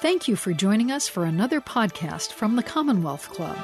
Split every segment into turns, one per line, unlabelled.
Thank you for joining us for another podcast from the Commonwealth Club.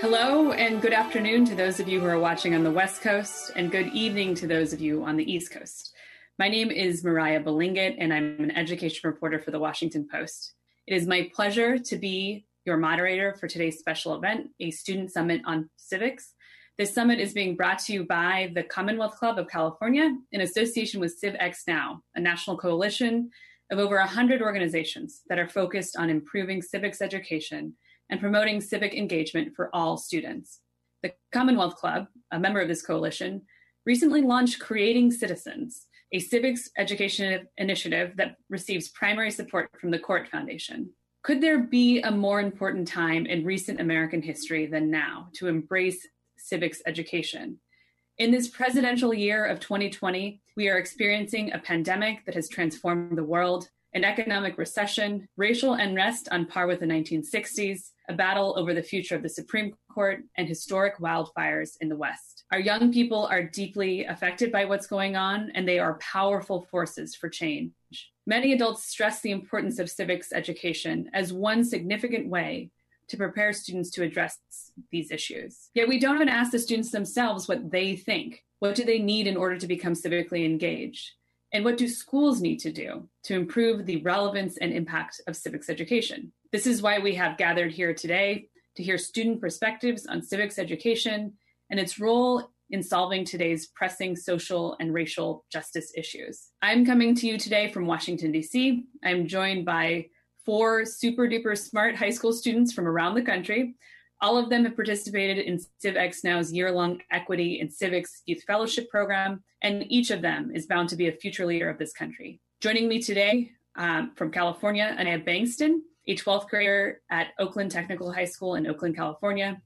Hello, and good afternoon to those of you who are watching on the West Coast, and good evening to those of you on the East Coast. My name is Moriah Balingit, and I'm an education reporter for the Washington Post. It is my pleasure to be your moderator for today's special event, a student summit on civics. This summit is being brought to you by the Commonwealth Club of California in association with CivX Now, a national coalition of over 100 organizations that are focused on improving civics education and promoting civic engagement for all students. The Commonwealth Club, a member of this coalition, recently launched Creating Citizens, a civics education initiative that receives primary support from the Koret Foundation. Could there be a more important time in recent American history than now to embrace civics education? In this presidential year of 2020, we are experiencing a pandemic that has transformed the world, an economic recession, racial unrest on par with the 1960s, a battle over the future of the Supreme Court, and historic wildfires in the West. Our young people are deeply affected by what's going on, and they are powerful forces for change. Many adults stress the importance of civics education as one significant way to prepare students to address these issues. Yet we don't even ask the students themselves what they think. What do they need in order to become civically engaged? And what do schools need to do to improve the relevance and impact of civics education? This is why we have gathered here today to hear student perspectives on civics education and its role in solving today's pressing social and racial justice issues. I'm coming to you today from Washington, D.C. I'm joined by four super duper smart high school students from around the country. All of them have participated in CivX Now's year long Equity in Civics Youth Fellowship Program, and each of them is bound to be a future leader of this country. Joining me today um, from California, Anaya Bankston, a 12th grader at Oakland Technical High School in Oakland, California.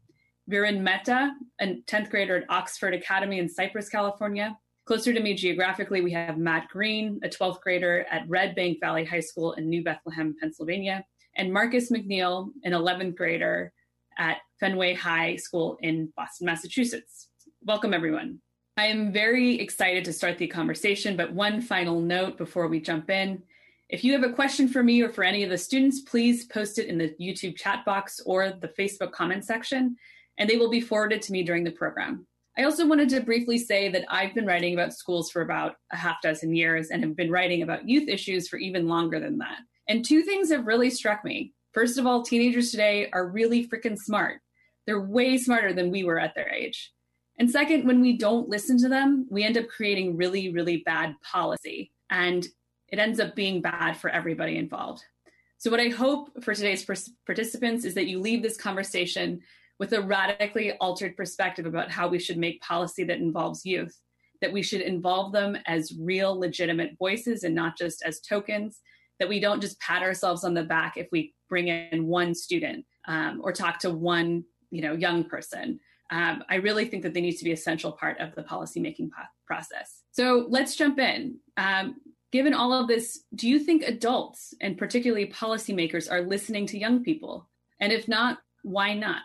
Viren Mehta, a 10th grader at Oxford Academy in Cypress, California. Closer to me geographically, we have Matt Green, a 12th grader at Red Bank Valley High School in New Bethlehem, Pennsylvania, and Marcus McNeill, an 11th grader at Fenway High School in Boston, Massachusetts. Welcome, everyone. I am very excited to start the conversation, but one final note before we jump in. If you have a question for me or for any of the students, please post it in the YouTube chat box or the Facebook comment section, and they will be forwarded to me during the program. I also wanted to briefly say that I've been writing about schools for about a half dozen years and have been writing about youth issues for even longer than that. And two things have really struck me. First of all, teenagers today are really freaking smart. They're way smarter than we were at their age. And second, when we don't listen to them, we end up creating really, really bad policy. And it ends up being bad for everybody involved. So, what I hope for today's participants is that you leave this conversation with a radically altered perspective about how we should make policy that involves youth, that we should involve them as real, legitimate voices and not just as tokens, that we don't just pat ourselves on the back if we bring in one student um, or talk to one you know, young person. Um, I really think that they need to be a central part of the policymaking po- process. So let's jump in. Um, given all of this, do you think adults and particularly policymakers are listening to young people? And if not, why not?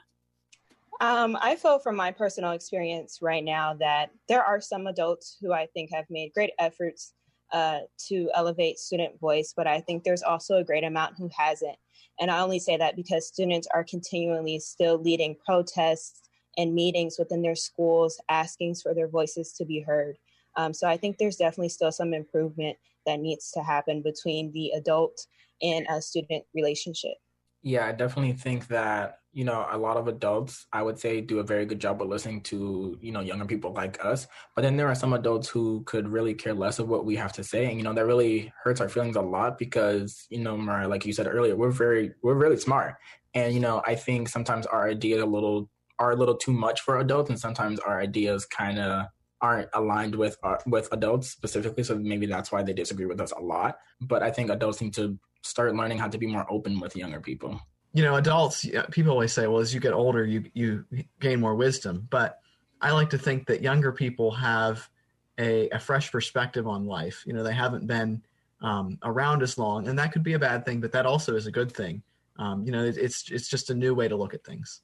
Um, I feel from my personal experience right now that there are some adults who I think have made great efforts uh, to elevate student voice, but I think there's also a great amount who hasn't. And I only say that because students are continually still leading protests and meetings within their schools, asking for their voices to be heard. Um, so I think there's definitely still some improvement that needs to happen between the adult and a student relationship.
Yeah, I definitely think that you know, a lot of adults, I would say, do a very good job of listening to, you know, younger people like us. But then there are some adults who could really care less of what we have to say. And, you know, that really hurts our feelings a lot because, you know, Moriah, like you said earlier, we're very, we're really smart. And, you know, I think sometimes our ideas a little, are a little too much for adults. And sometimes our ideas kind of aren't aligned with, uh, with adults specifically. So maybe that's why they disagree with us a lot. But I think adults need to start learning how to be more open with younger people
you know, adults, people always say, well, as you get older, you, you gain more wisdom. But I like to think that younger people have a, a fresh perspective on life. You know, they haven't been um, around as long, and that could be a bad thing, but that also is a good thing. Um, you know, it, it's it's just a new way to look at things.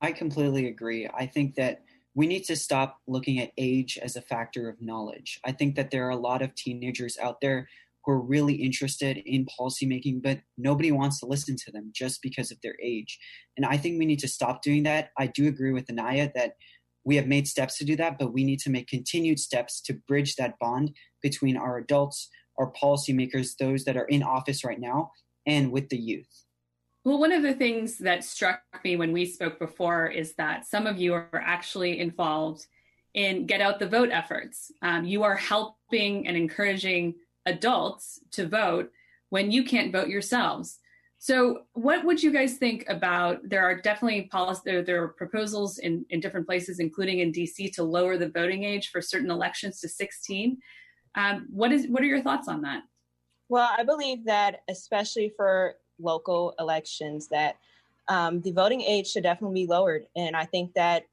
I completely agree. I think that we need to stop looking at age as a factor of knowledge. I think that there are a lot of teenagers out there who are really interested in policymaking, but nobody wants to listen to them just because of their age. And I think we need to stop doing that. I do agree with Anaya that we have made steps to do that, but we need to make continued steps to bridge that bond between our adults, our policymakers, those that are in office right now, and with the youth.
Well, one of the things that struck me when we spoke before is that some of you are actually involved in get out the vote efforts. Um, you are helping and encouraging adults to vote when you can't vote yourselves. So, what would you guys think about? There are definitely policy. There, there are proposals in, in different places, including in DC, to lower the voting age for certain elections to 16. Um, what is what are your thoughts on that?
Well, I believe that especially for local elections, that um, the voting age should definitely be lowered, and I think that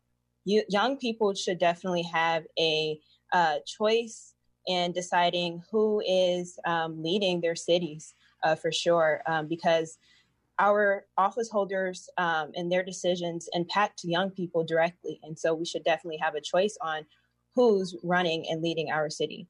you, young people should definitely have a uh, choice in deciding who is um, leading their cities uh, for sure, um, because our office holders um, and their decisions impact young people directly, and so we should definitely have a choice on who's running and leading our city.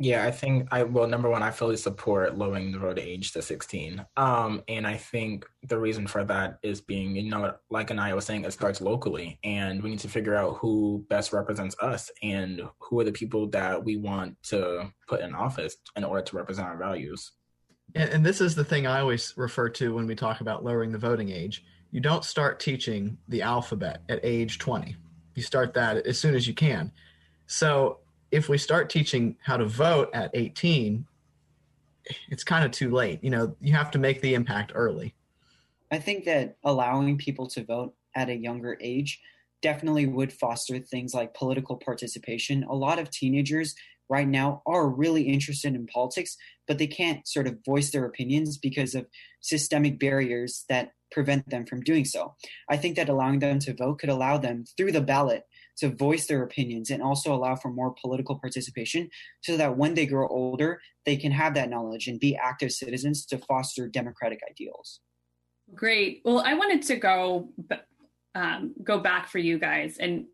Yeah, I think I well, number one, I fully support lowering the voting age to 16. Um, and I think the reason for that is being, you know, like Anaya was saying, it starts locally, and we need to figure out who best represents us and who are the people that we want to put in office in order to represent our values.
And, and this is the thing I always refer to when we talk about lowering the voting age. You don't start teaching the alphabet at age 20. You start that as soon as you can. So if we start teaching how to vote at 18, it's kind of too late. You know, you have to make the impact early.
I think that allowing people to vote at a younger age definitely would foster things like political participation. A lot of teenagers right now are really interested in politics, but they can't sort of voice their opinions because of systemic barriers that prevent them from doing so. I think that allowing them to vote could allow them through the ballot to voice their opinions and also allow for more political participation so that when they grow older, they can have that knowledge and be active citizens to foster democratic ideals.
Great. Well, I wanted to go um, go back for you guys, and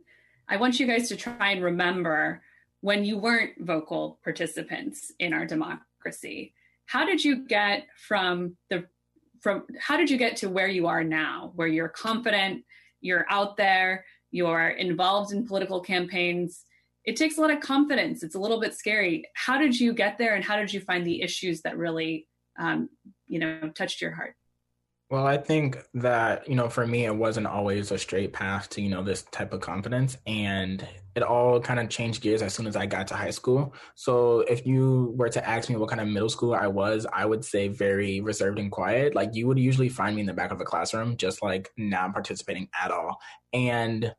I want you guys to try and remember when you weren't vocal participants in our democracy. How did you get from the from how did you get to where you are now, where you're confident, you're out there, you're involved in political campaigns, it takes a lot of confidence. It's a little bit scary. How did you get there, and how did you find the issues that really, um, you know, touched your heart?
Well, I think that, you know, for me, it wasn't always a straight path to, you know, this type of confidence. And it all kind of changed gears as soon as I got to high school. So if you were to ask me what kind of middle schooler I was, I would say very reserved and quiet. Like you would usually find me in the back of a classroom, just like not participating at all. And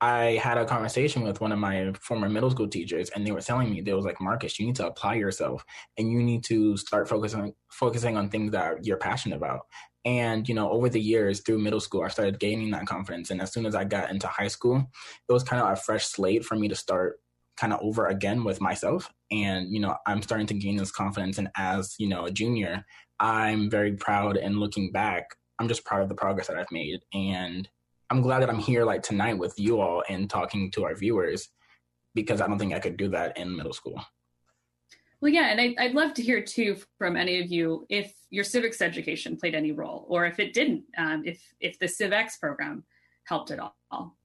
I had a conversation with one of my former middle school teachers, and they were telling me they was like, Marcus, you need to apply yourself, and you need to start focusing focusing on things that you're passionate about. And you know, over the years through middle school, I started gaining that confidence, and as soon as I got into high school, it was kind of a fresh slate for me to start kind of over again with myself. And you know, I'm starting to gain this confidence, and as you know, a junior, I'm very proud. And looking back, I'm just proud of the progress that I've made, and I'm glad that I'm here like tonight with you all and talking to our viewers because I don't think I could do that in middle school.
Well, yeah, and I, would love to hear too from any of you if your civics education played any role, or if it didn't, um, if if the CivX program helped at all.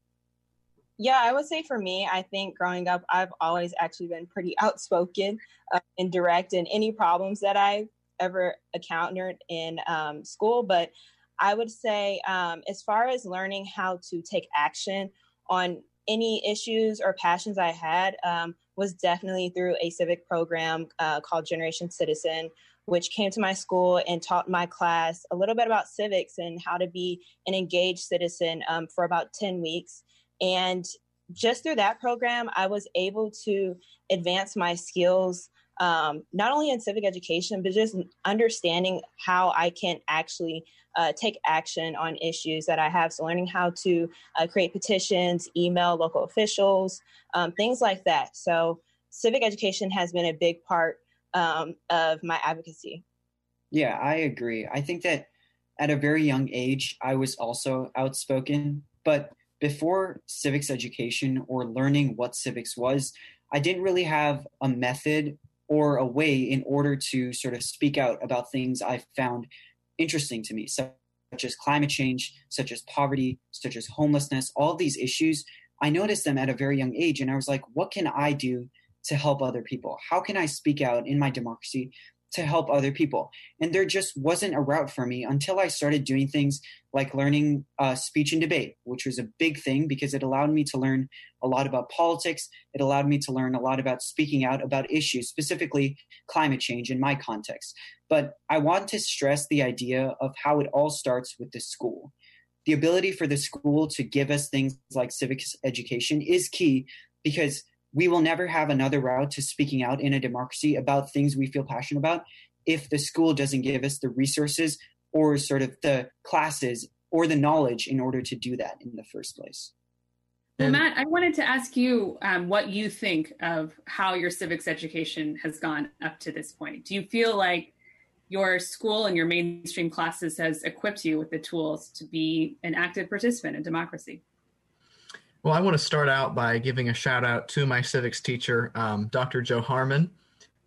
Yeah, I would say for me, I think growing up, I've always actually been pretty outspoken uh, and direct in any problems that I've ever encountered in um, school. But I would say, um, as far as learning how to take action on any issues or passions I had, um, was definitely through a civic program uh, called Generation Citizen, which came to my school and taught my class a little bit about civics and how to be an engaged citizen um, for about 10 weeks. And just through that program, I was able to advance my skills um, not only in civic education, but just understanding how I can actually uh, take action on issues that I have. So, learning how to uh, create petitions, email local officials, um, things like that. So, civic education has been a big part um, of my advocacy.
Yeah, I agree. I think that at a very young age, I was also outspoken, but before civics education or learning what civics was, I didn't really have a method or a way in order to sort of speak out about things I found interesting to me, such as climate change, such as poverty, such as homelessness, all these issues. I noticed them at a very young age, and I was like, what can I do to help other people? How can I speak out in my democracy to help other people. And there just wasn't a route for me until I started doing things like learning uh, speech and debate, which was a big thing because it allowed me to learn a lot about politics. It allowed me to learn a lot about speaking out about issues, specifically climate change in my context. But I want to stress the idea of how it all starts with the school. The ability for the school to give us things like civics education is key because we will never have another route to speaking out in a democracy about things we feel passionate about if the school doesn't give us the resources or sort of the classes or the knowledge in order to do that in the first place.
Well, Matt, I wanted to ask you um, what you think of how your civics education has gone up to this point. Do you feel like your school and your mainstream classes has equipped you with the tools to be an active participant in democracy?
Well, I want to start out by giving a shout out to my civics teacher, um, Dr. Joe Harmon.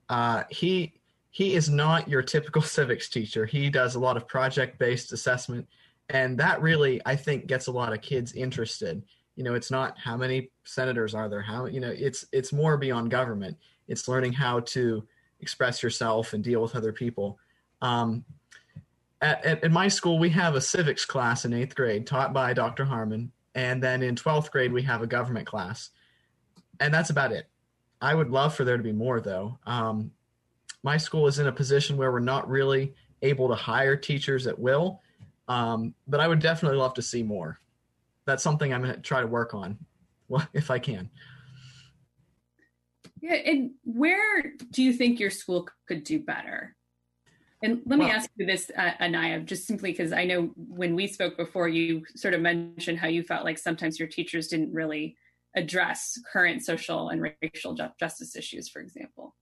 Uh, he he is not your typical civics teacher. He does a lot of project based assessment, and that really I think gets a lot of kids interested. You know, it's not how many senators are there. How you know it's it's more beyond government. It's learning how to express yourself and deal with other people. Um, at, at, at my school, we have a civics class in eighth grade taught by Dr. Harmon, and then in 12th grade we have a government class. And that's about it. I would love for there to be more though. Um, my school is in a position where we're not really able to hire teachers at will um, but i would definitely love to see more. That's something i'm going to try to work on well, if i can.
Yeah and where do you think your school could do better and let me ask you this, uh, Anaya, just simply because I know when we spoke before, you sort of mentioned how you felt like sometimes your teachers didn't really address current social and racial ju- justice issues, for example.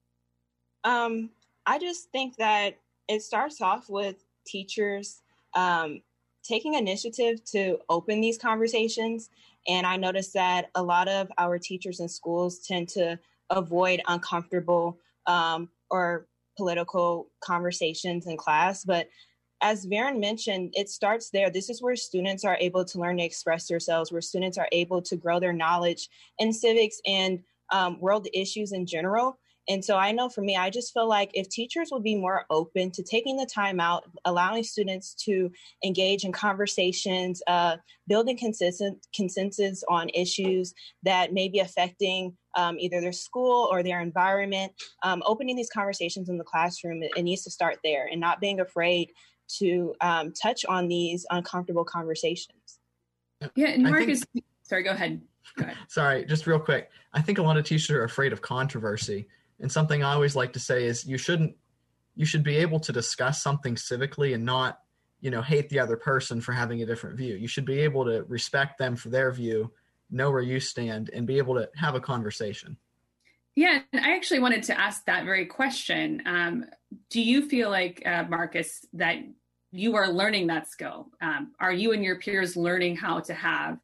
Um, I just think that it starts off with teachers um, taking initiative to open these conversations. And I noticed that a lot of our teachers in schools tend to avoid uncomfortable um, or political conversations in class. But as Viren mentioned, it starts there. This is where students are able to learn to express themselves, where students are able to grow their knowledge in civics and um, world issues in general. And so I know for me, I just feel like if teachers would be more open to taking the time out, allowing students to engage in conversations, uh, building consistent consensus on issues that may be affecting um, either their school or their environment, um, opening these conversations in the classroom, it, it, needs to start there and not being afraid to um, touch on these uncomfortable conversations.
Yeah, and Marcus, think, sorry, go ahead. Go ahead.
Sorry, just real quick. I think a lot of teachers are afraid of controversy. And something I always like to say is you shouldn't you should be able to discuss something civically and not, you know, hate the other person for having a different view. You should be able to respect them for their view, know where you stand and be able to have a conversation.
Yeah, and I actually wanted to ask that very question. Um, do you feel like, uh, Marcus, that you are learning that skill? Um, are you and your peers learning how to have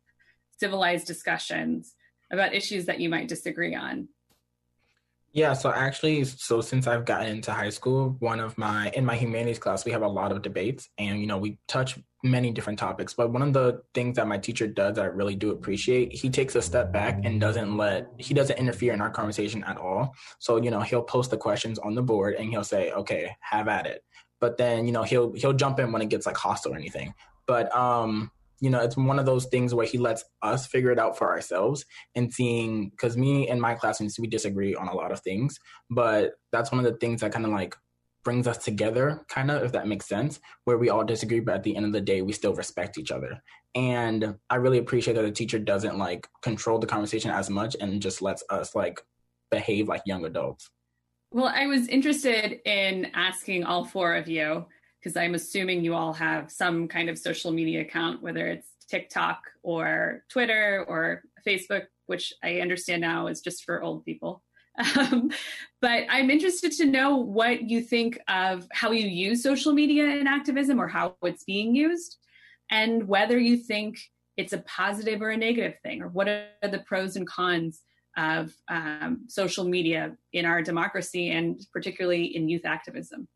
civilized discussions about issues that you might disagree on?
Yeah, so actually, so since I've gotten into high school, one of my in my humanities class, we have a lot of debates, and you know, we touch many different topics. But one of the things that my teacher does that I really do appreciate, he takes a step back and doesn't let he doesn't interfere in our conversation at all. So you know, he'll post the questions on the board and he'll say, "Okay, have at it." But then you know, he'll he'll jump in when it gets like hostile or anything. But um, you know, it's one of those things where he lets us figure it out for ourselves and seeing, because me and my classmates, we disagree on a lot of things, but that's one of the things that kind of like brings us together, kind of, if that makes sense, where we all disagree, but at the end of the day, we still respect each other. And I really appreciate that the teacher doesn't like control the conversation as much and just lets us like behave like young adults.
Well, I was interested in asking all four of you because I'm assuming you all have some kind of social media account, whether it's TikTok or Twitter or Facebook, which I understand now is just for old people. Um, but I'm interested to know what you think of how you use social media in activism or how it's being used, and whether you think it's a positive or a negative thing, or what are the pros and cons of um, social media in our democracy and particularly in youth activism?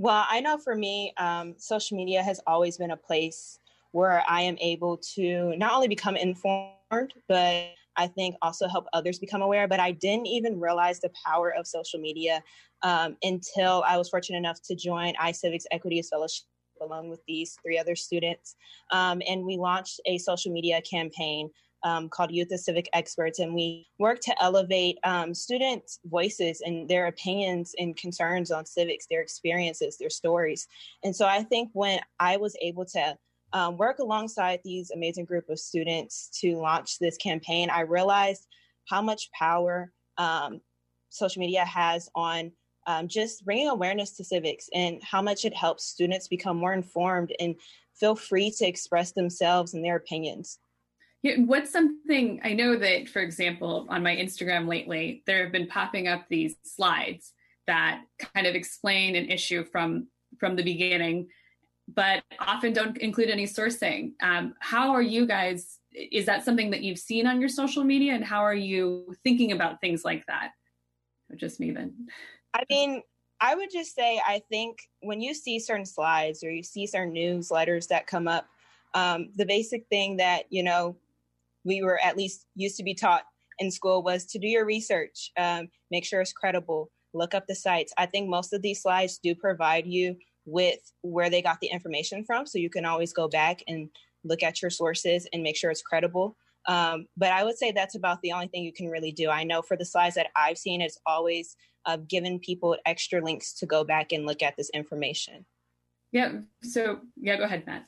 Well, I know for me, um, social media has always been a place where I am able to not only become informed, but I think also help others become aware. But I didn't even realize the power of social media um, until I was fortunate enough to join iCivics Equities Fellowship along with these three other students. Um, and we launched a social media campaign um, called Youth as Civic Experts, and we work to elevate um, students' voices and their opinions and concerns on civics, their experiences, their stories. And so I think when I was able to um, work alongside these amazing group of students to launch this campaign, I realized how much power um, social media has on um, just bringing awareness to civics and how much it helps students become more informed and feel free to express themselves and their opinions.
Yeah, what's something I know that, for example, on my Instagram lately, there have been popping up these slides that kind of explain an issue from from the beginning, but often don't include any sourcing. Um, how are you guys? Is that something that you've seen on your social media, and how are you thinking about things like that? Just me then.
I mean, I would just say I think when you see certain slides or you see certain newsletters that come up, um, the basic thing that you know we were at least used to be taught in school was to do your research, um, make sure it's credible, look up the sites. I think most of these slides do provide you with where they got the information from, so you can always go back and look at your sources and make sure it's credible. Um, but I would say that's about the only thing you can really do. I know for the slides that I've seen, it's always uh, given people extra links to go back and look at this information.
Yeah. So yeah, go ahead, Matt.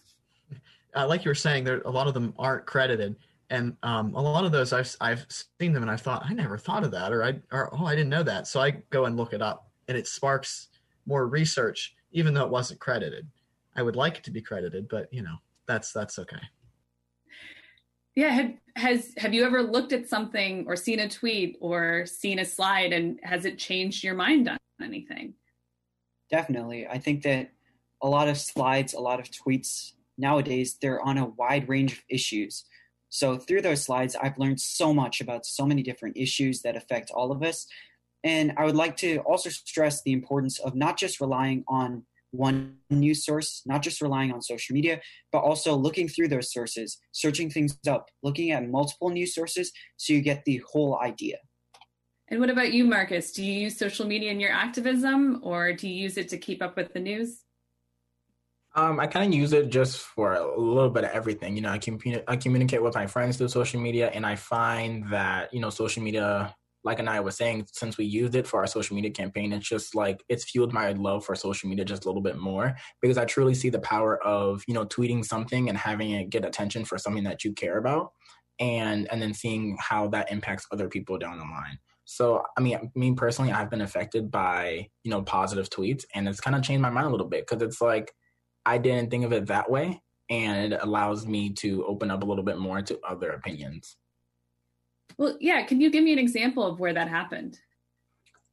Uh, like you were saying, there a lot of them aren't credited and um, a lot of those I've I've seen them and I thought I never thought of that or I or oh I didn't know that so I go and look it up and it sparks more research even though it wasn't credited. I would like it to be credited, but you know that's that's okay.
Yeah, have, has have you ever looked at something or seen a tweet or seen a slide and has it changed your mind on anything?
Definitely, I think that a lot of slides, a lot of tweets nowadays they're on a wide range of issues so through those slides, I've learned so much about so many different issues that affect all of us. And I would like to also stress the importance of not just relying on one news source, not just relying on social media, but also looking through those sources, searching things up, looking at multiple news sources so you get the whole idea.
And what about you, Marcus? Do you use social media in your activism or do you use it to keep up with the news?
Um, I kind of use it just for a little bit of everything. You know, I, commun- I communicate with my friends through social media, and I find that you know, social media, like I was saying, since we used it for our social media campaign, it's just like it's fueled my love for social media just a little bit more because I truly see the power of you know tweeting something and having it get attention for something that you care about, and and then seeing how that impacts other people down the line. So, I mean, me personally, I've been affected by you know positive tweets, and it's kind of changed my mind a little bit because it's like I didn't think of it that way. And it allows me to open up a little bit more to other opinions.
Well, yeah. Can you give me an example of where that happened?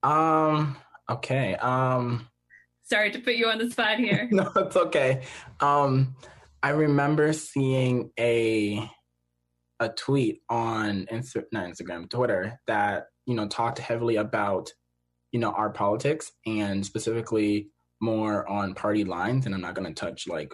Um, okay. Um,
sorry to put you on the spot here.
no, it's okay. Um, I remember seeing a a tweet on Insta- not Instagram, Twitter that you know talked heavily about you know our politics and specifically more on party lines, and I'm not going to touch like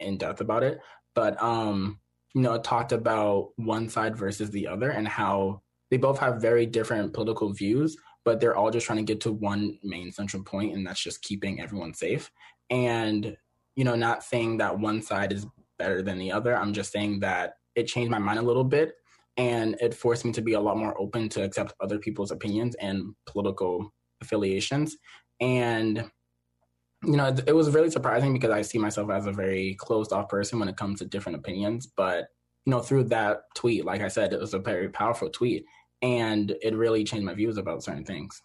in depth about it. But um, you know, talked about one side versus the other and how they both have very different political views, but they're all just trying to get to one main central point, and that's just keeping everyone safe. And you know, not saying that one side is better than the other. I'm just saying that it changed my mind a little bit and it forced me to be a lot more open to accept other people's opinions and political affiliations. And you know, it, it was really surprising because I see myself as a very closed off person when it comes to different opinions. But, you know, through that tweet, like I said, it was a very powerful tweet and it really changed my views about certain things.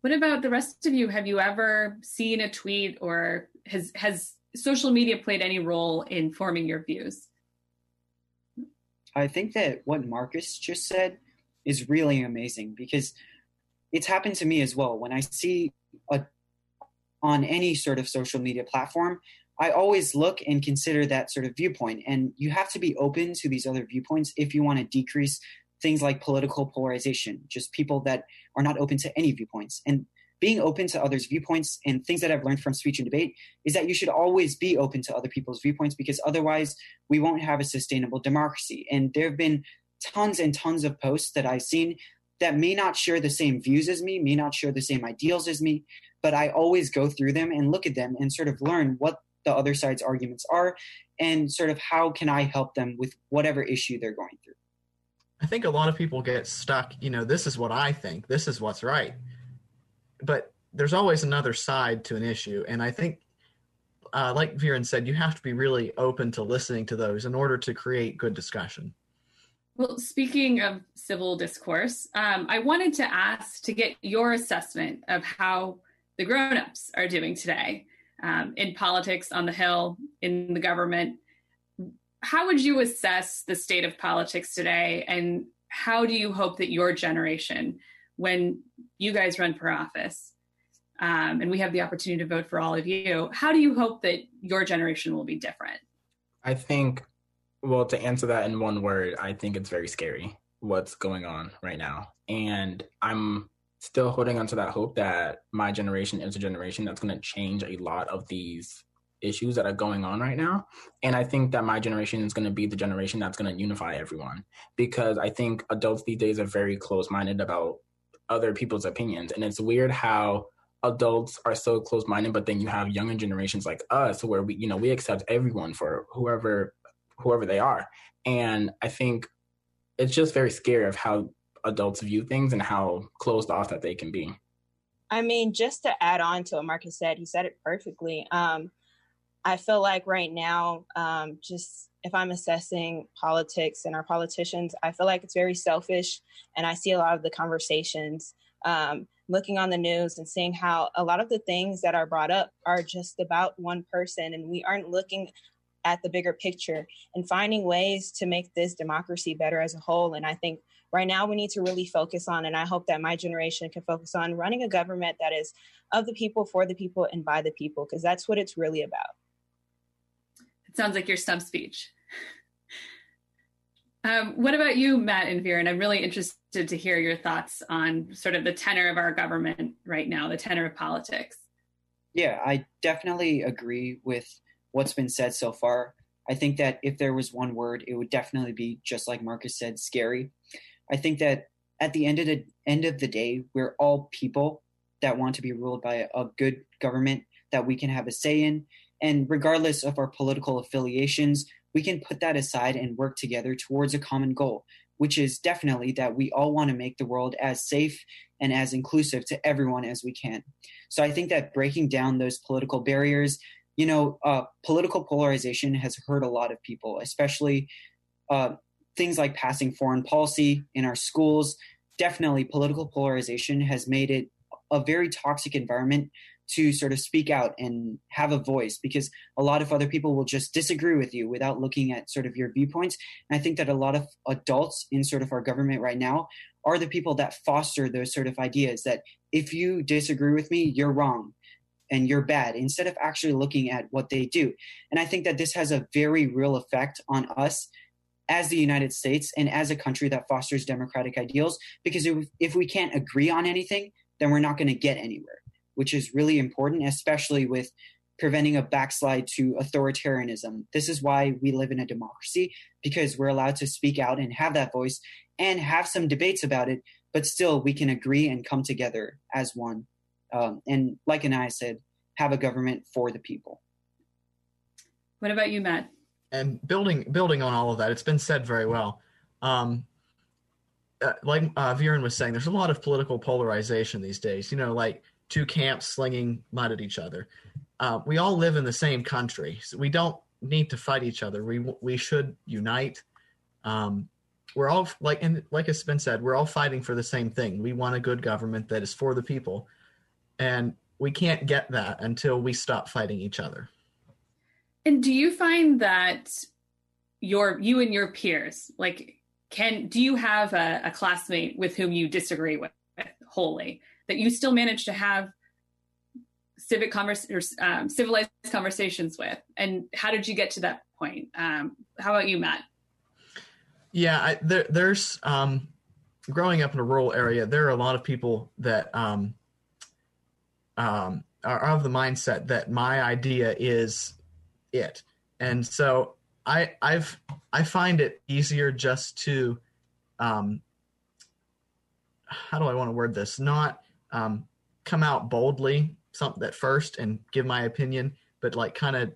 What about the rest of you? Have you ever seen a tweet or has has social media played any role in forming your views?
I think that what Marcus just said is really amazing because it's happened to me as well. When I see a on any sort of social media platform, I always look and consider that sort of viewpoint. And you have to be open to these other viewpoints if you want to decrease things like political polarization, just people that are not open to any viewpoints. And being open to others' viewpoints and things that I've learned from speech and debate is that you should always be open to other people's viewpoints because otherwise we won't have a sustainable democracy. And there have been tons and tons of posts that I've seen that may not share the same views as me, may not share the same ideals as me, but I always go through them and look at them and sort of learn what the other side's arguments are and sort of how can I help them with whatever issue they're going through.
I think a lot of people get stuck, you know, this is what I think, this is what's right. But there's always another side to an issue. And I think, uh, like Viren said, you have to be really open to listening to those in order to create good discussion.
Well, speaking of civil discourse, um, I wanted to ask to get your assessment of how the grown-ups are doing today um, in politics, on the Hill, in the government. How would you assess the state of politics today, and how do you hope that your generation, when you guys run for office, um, and we have the opportunity to vote for all of you, how do you hope that your generation will be different?
I think well, to answer that in one word, I think it's very scary what's going on right now. And I'm still holding on to that hope that my generation is a generation that's going to change a lot of these issues that are going on right now. And I think that my generation is going to be the generation that's going to unify everyone because I think adults these days are very close minded about other people's opinions. And it's weird how adults are so close minded, but then you have younger generations like us where we, you know, we accept everyone for whoever whoever they are. And I think it's just very scary of how adults view things and how closed off that they can be.
I mean, just to add on to what Marcus said, he said it perfectly. Um, I feel like right now, um, just if I'm assessing politics and our politicians, I feel like it's very selfish. And I see a lot of the conversations um, looking on the news and seeing how a lot of the things that are brought up are just about one person. And we aren't looking at the bigger picture and finding ways to make this democracy better as a whole. And I think right now we need to really focus on, and I hope that my generation can focus on running a government that is of the people, for the people, and by the people, because that's what it's really about.
It sounds like your stump speech. Um, what about you, Matt and Viren? I'm really interested to hear your thoughts on sort of the tenor of our government right now, the tenor of politics.
Yeah, I definitely agree with what's been said so far. I think that if there was one word, it would definitely be just like Marcus said, scary. I think that at the end of the end of the day, we're all people that want to be ruled by a good government that we can have a say in. And regardless of our political affiliations, we can put that aside and work together towards a common goal, which is definitely that we all want to make the world as safe and as inclusive to everyone as we can. So I think that breaking down those political barriers, you know, uh, political polarization has hurt a lot of people, especially uh, things like passing foreign policy in our schools. Definitely, political polarization has made it a very toxic environment to sort of speak out and have a voice because a lot of other people will just disagree with you without looking at sort of your viewpoints. And I think that a lot of adults in sort of our government right now are the people that foster those sort of ideas that if you disagree with me, you're wrong and you're bad instead of actually looking at what they do. And I think that this has a very real effect on us as the United States and as a country that fosters democratic ideals because if, if we can't agree on anything, then we're not going to get anywhere, which is really important, especially with preventing a backslide to authoritarianism. This is why we live in a democracy because we're allowed to speak out and have that voice and have some debates about it, but still we can agree and come together as one um, and like and I said, have a government for the people.
What about you, Matt?
And building building on all of that, it's been said very well. Um, uh, like uh, Viren was saying, there's a lot of political polarization these days. You know, like two camps slinging mud at each other. Uh, we all live in the same country, so we don't need to fight each other. We we should unite. Um, we're all like and like it's been said, we're all fighting for the same thing. We want a good government that is for the people, and we can't get that until we stop fighting each other.
And do you find that your you and your peers, like can do you have a, a classmate with whom you disagree with, with wholly that you still manage to have civic convers or um, civilized conversations with? And how did you get to that point? Um, how about you, Matt?
Yeah, I, there, there's um, growing up in a rural area. There are a lot of people that um, um, are of the mindset that my idea is it, and so I I've I find it easier just to um, how do I want to word this? Not um, come out boldly something at first and give my opinion, but like kind of,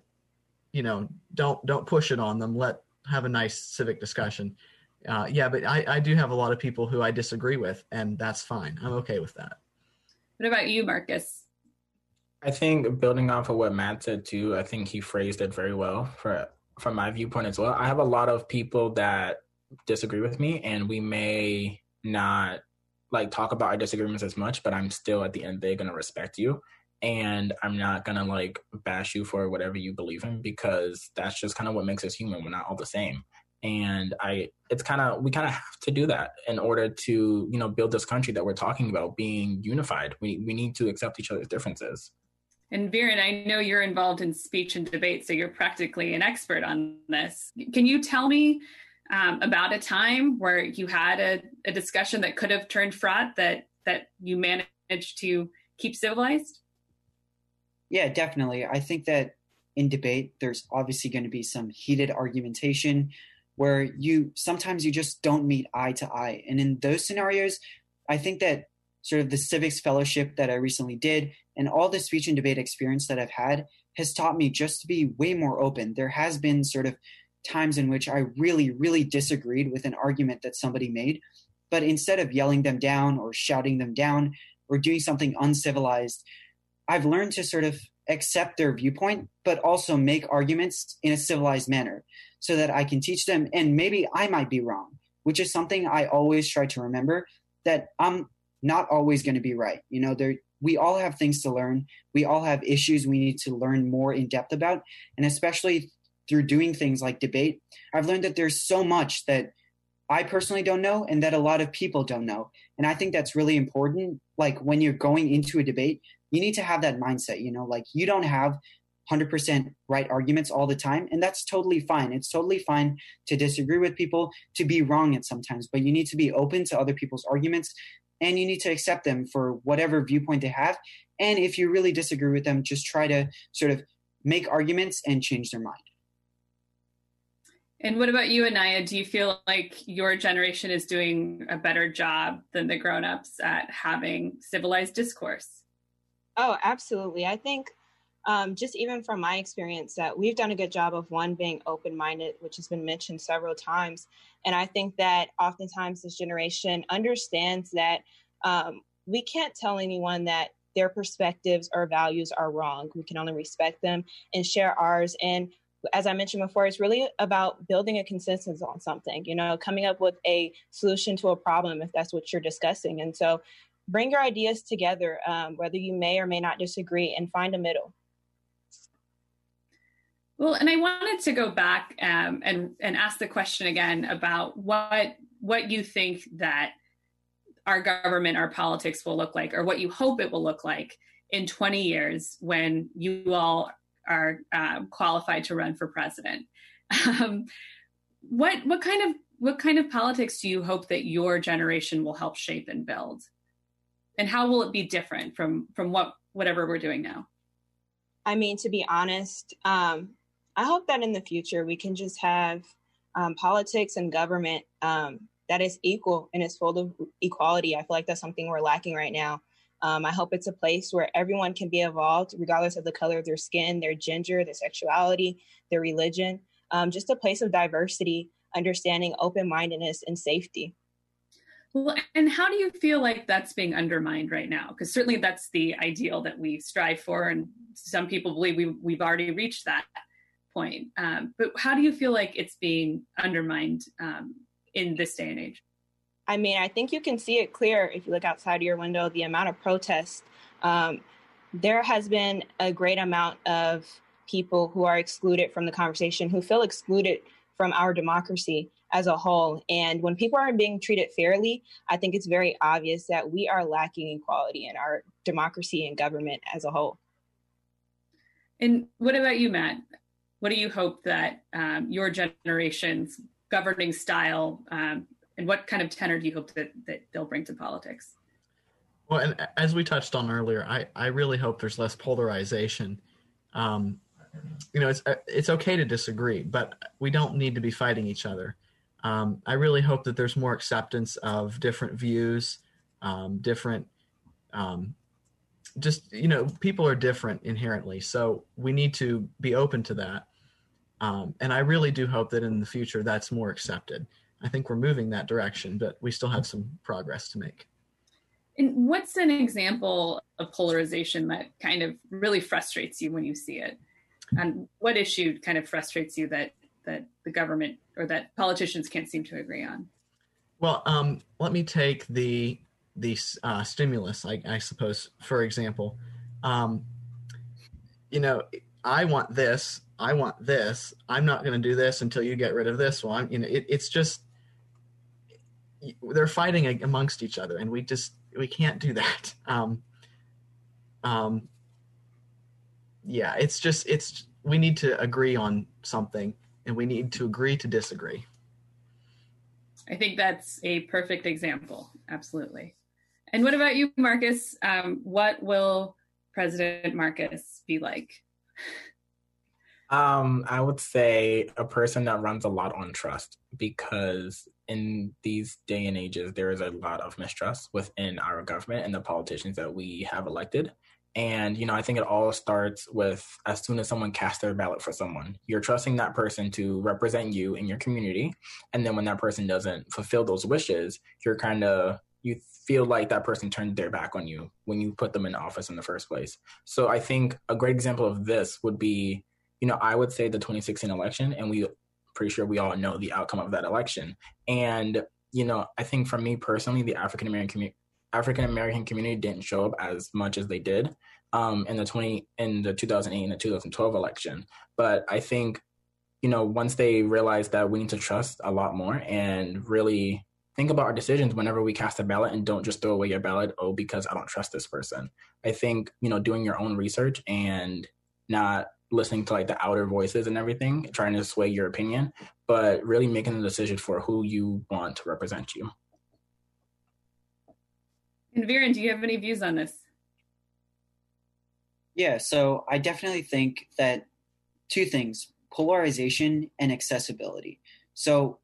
you know, don't don't push it on them. Let have a nice civic discussion. Uh, yeah, but I, I do have a lot of people who I disagree with, and that's fine. I'm okay with that.
What about you, Marcus?
I think building off of what Matt said too, I think he phrased it very well for from my viewpoint as well. I have a lot of people that disagree with me, and we may not like talk about our disagreements as much, but I'm still at the end they're gonna respect you. And I'm not gonna like bash you for whatever you believe in because that's just kind of what makes us human. We're not all the same. And I it's kind of we kind of have to do that in order to, you know, build this country that we're talking about being unified. We we need to accept each other's differences.
And Viren, I know you're involved in speech and debate, so you're practically an expert on this. Can you tell me um, about a time where you had a, a discussion that could have turned fraught that that you managed to keep civilized?
Yeah, definitely. I think that in debate, there's obviously going to be some heated argumentation where you sometimes you just don't meet eye to eye. And in those scenarios, I think that sort of the civics fellowship that I recently did and all the speech and debate experience that I've had has taught me just to be way more open. There has been sort of times in which I really, really disagreed with an argument that somebody made. But instead of yelling them down or shouting them down or doing something uncivilized, I've learned to sort of accept their viewpoint, but also make arguments in a civilized manner so that I can teach them. And maybe I might be wrong, which is something I always try to remember that I'm not always going to be right. You know, there, we all have things to learn. We all have issues we need to learn more in depth about. And especially through doing things like debate, I've learned that there's so much that I personally don't know and that a lot of people don't know. And I think that's really important. Like when you're going into a debate, you need to have that mindset, you know, like you don't have 100% right arguments all the time. And that's totally fine. It's totally fine to disagree with people, to be wrong at sometimes, but you need to be open to other people's arguments and you need to accept them for whatever viewpoint they have. And if you really disagree with them, just try to sort of make arguments and change their mind.
And what about you, Anaya? Do you feel like your generation is doing a better job than the grown-ups at having civilized discourse?
Oh, absolutely. I think um, just even from my experience that we've done a good job of one being open-minded, which has been mentioned several times. And I think that oftentimes this generation understands that um, we can't tell anyone that their perspectives or values are wrong. We can only respect them and share ours. And as I mentioned before, it's really about building a consensus on something, you know, coming up with a solution to a problem if that's what you're discussing. And so bring your ideas together, um, whether you may or may not disagree, and find a middle.
Well, and I wanted to go back um, and and ask the question again about what what you think that our government, our politics will look like, or what you hope it will look like in 20 years when you all are uh, qualified to run for president. Um, what what kind of what kind of politics do you hope that your generation will help shape and build, and how will it be different from from what whatever we're doing now?
I mean, to be honest, um, I hope that in the future we can just have um, politics and government um, that is equal and is full of equality. I feel like that's something we're lacking right now. Um, I hope it's a place where everyone can be involved, regardless of the color of their skin, their gender, their sexuality, their religion. Um, just a place of diversity, understanding, open mindedness, and safety.
Well, and how do you feel like that's being undermined right now? Because certainly that's the ideal that we strive for, and some people believe we, we've already reached that point. Um, but how do you feel like it's being undermined um, in this day and age?
I mean, I think you can see it clear if you look outside of your window, the amount of protest. Um, there has been a great amount of people who are excluded from the conversation, who feel excluded from our democracy as a whole. And when people aren't being treated fairly, I think it's very obvious that we are lacking equality in our democracy and government as a whole.
And what about you, Matt? What do you hope that um, your generation's governing style, um, and what kind of tenor do you hope that, that they'll bring to politics?
Well, and as we touched on earlier, I, I really hope there's less polarization. Um, you know, it's it's okay to disagree, but we don't need to be fighting each other. Um, I really hope that there's more acceptance of different views, um, different, um, just you know, people are different inherently, so we need to be open to that. Um, and I really do hope that in the future that's more accepted. I think we're moving that direction, but we still have some progress to make.
And what's an example of polarization that kind of really frustrates you when you see it? And what issue kind of frustrates you that that the government or that politicians can't seem to agree on?
Well, um, let me take the the uh, stimulus, I, I, suppose, for example. Um, you know, I want this. I want this. I'm not going to do this until you get rid of this one. You know, it, it's just they're fighting amongst each other, and we just we can't do that. Um, um, yeah, it's just it's we need to agree on something, and we need to agree to disagree.
I think that's a perfect example. Absolutely. And what about you, Marcus? Um, what will President Marcus be like?
Um, I would say a person that runs a lot on trust because in these day and ages, there is a lot of mistrust within our government and the politicians that we have elected. And, you know, I think it all starts with as soon as someone casts their ballot for someone, you're trusting that person to represent you in your community. And then when that person doesn't fulfill those wishes, you're kind of, you feel like that person turned their back on you when you put them in office in the first place. So I think a great example of this would be you know, I would say the 2016 election, and we pretty sure we all know the outcome of that election. And you know, I think for me personally, the African American community. African American community didn't show up as much as they did um, in the 20 in the 2008 and the 2012 election. But I think you know once they realized that we need to trust a lot more and really think about our decisions whenever we cast a ballot and don't just throw away your ballot oh because I don't trust this person. I think you know doing your own research and not listening to like the outer voices and everything, trying to sway your opinion, but really making the decision for who you want to represent you.
And Viren, do you have any views on this?
Yeah, so I definitely think that two things polarization and accessibility. So,